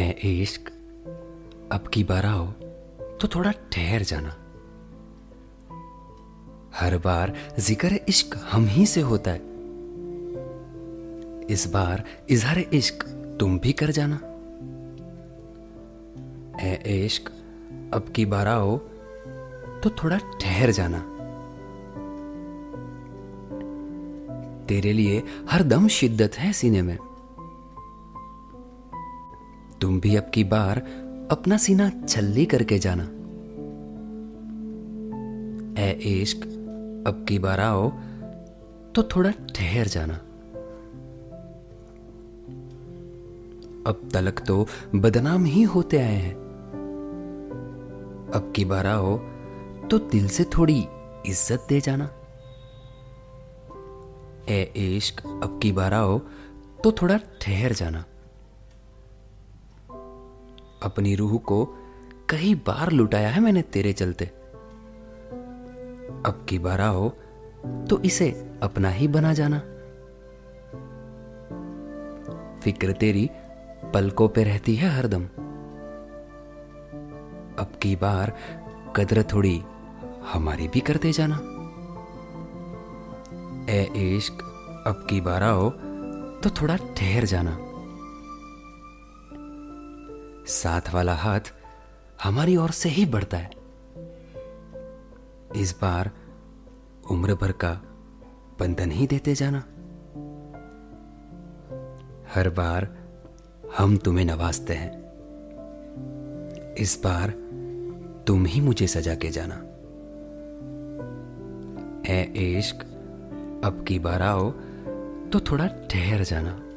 ए इश्क, अब की बार आओ तो थोड़ा ठहर जाना। हर बार ज़िक्र इश्क हम ही से होता है। इस बार इजहार इश्क तुम भी कर जाना। ए इश्क, अब की बार आओ तो थोड़ा ठहर जाना। तेरे लिए हर दम शिद्दत है सीने में। तुम भी अब की बार अपना सीना छल्ली करके जाना। ए इश्क, अब की बार आओ तो थोड़ा ठहर जाना। अब तलक तो बदनाम ही होते आए हैं। अब की बार आओ तो दिल से थोड़ी इज़्ज़त दे जाना। ए इश्क, अब की बार आओ तो थोड़ा ठहर जाना। अपनी रूह को कई बार लुटाया है मैंने तेरे चलते। अब की बार आओ तो इसे अपना ही बना जाना। फ़िक्र तेरी पलकों पे रहती है हरदम। अब की बार कदर थोड़ी हमारी भी करते जाना। ए इश्क, अब की बार आओ तो थोड़ा ठहर जाना। साथ वाला हाथ हमारी ओर से ही बढ़ता है। इस बार उम्र भर का बंधन ही देते जाना। हर बार हम तुम्हें नवाजते हैं। इस बार तुम ही मुझे सजा के जाना। ए इश्क, अब की बार आओ तो थोड़ा ठहर जाना।